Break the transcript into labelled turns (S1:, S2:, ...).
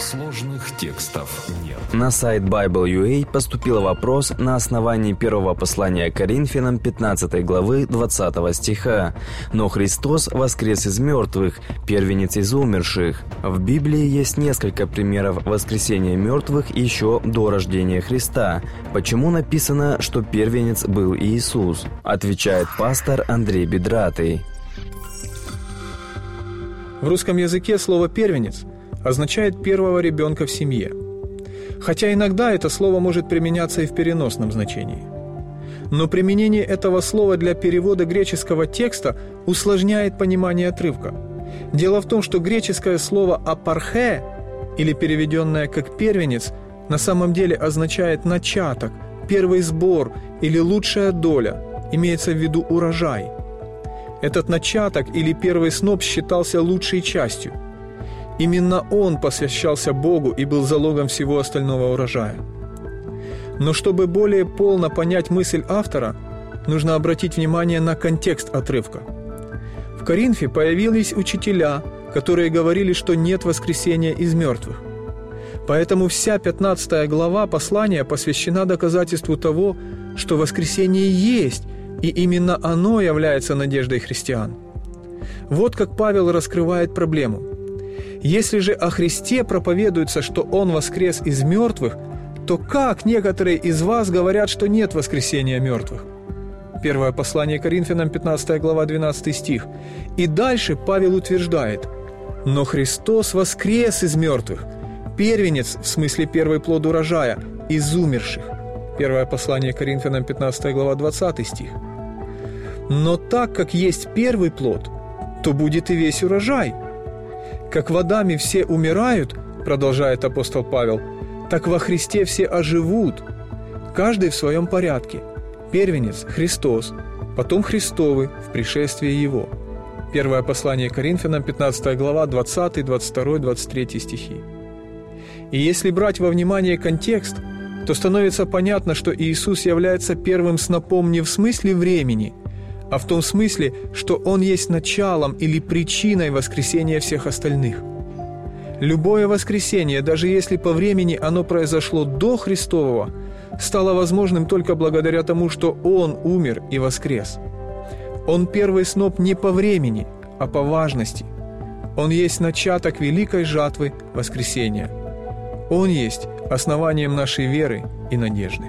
S1: Сложных текстов нет.
S2: На сайт Bible.ua поступил вопрос на основании первого послания Коринфянам 15 главы 20 стиха. «Но Христос воскрес из мертвых, первенец из умерших». В Библии есть несколько примеров воскресения мертвых еще до рождения Христа. Почему написано, что первенец был Иисус? Отвечает пастор Андрей Бедратый.
S3: В русском языке слово «первенец» означает первого ребенка в семье. Хотя иногда это слово может применяться и в переносном значении. Но применение этого слова для перевода греческого текста усложняет понимание отрывка. Дело в том, что греческое слово «апархе» или переведенное как «первенец» на самом деле означает «начаток», «первый сбор» или «лучшая доля», имеется в виду урожай. Этот начаток или первый сноп считался лучшей частью – Именно он посвящался Богу и был залогом всего остального урожая. Но чтобы более полно понять мысль автора, нужно обратить внимание на контекст отрывка. В Коринфе появились учителя, которые говорили, что нет воскресения из мертвых. Поэтому вся 15 глава послания посвящена доказательству того, что воскресение есть, и именно оно является надеждой христиан. Вот как Павел раскрывает проблему – если же о Христе проповедуется, что Он воскрес из мертвых, то как некоторые из вас говорят, что нет воскресения мертвых? Первое послание Коринфянам, 15 глава, 12 стих. И дальше Павел утверждает, «Но Христос воскрес из мертвых, первенец, в смысле первый плод урожая, из умерших». Первое послание Коринфянам, 15 глава, 20 стих. Но так как есть первый плод, то будет и весь урожай – как водами все умирают, продолжает апостол Павел, так во Христе все оживут, каждый в своем порядке. Первенец – Христос, потом Христовы в пришествии Его. Первое послание Коринфянам, 15 глава, 20, 22, 23 стихи. И если брать во внимание контекст, то становится понятно, что Иисус является первым снопом не в смысле времени – а в том смысле, что Он есть началом или причиной воскресения всех остальных. Любое воскресение, даже если по времени оно произошло до Христового, стало возможным только благодаря тому, что Он умер и воскрес. Он первый сноп не по времени, а по важности. Он есть начаток великой жатвы воскресения. Он есть основанием нашей веры и надежды.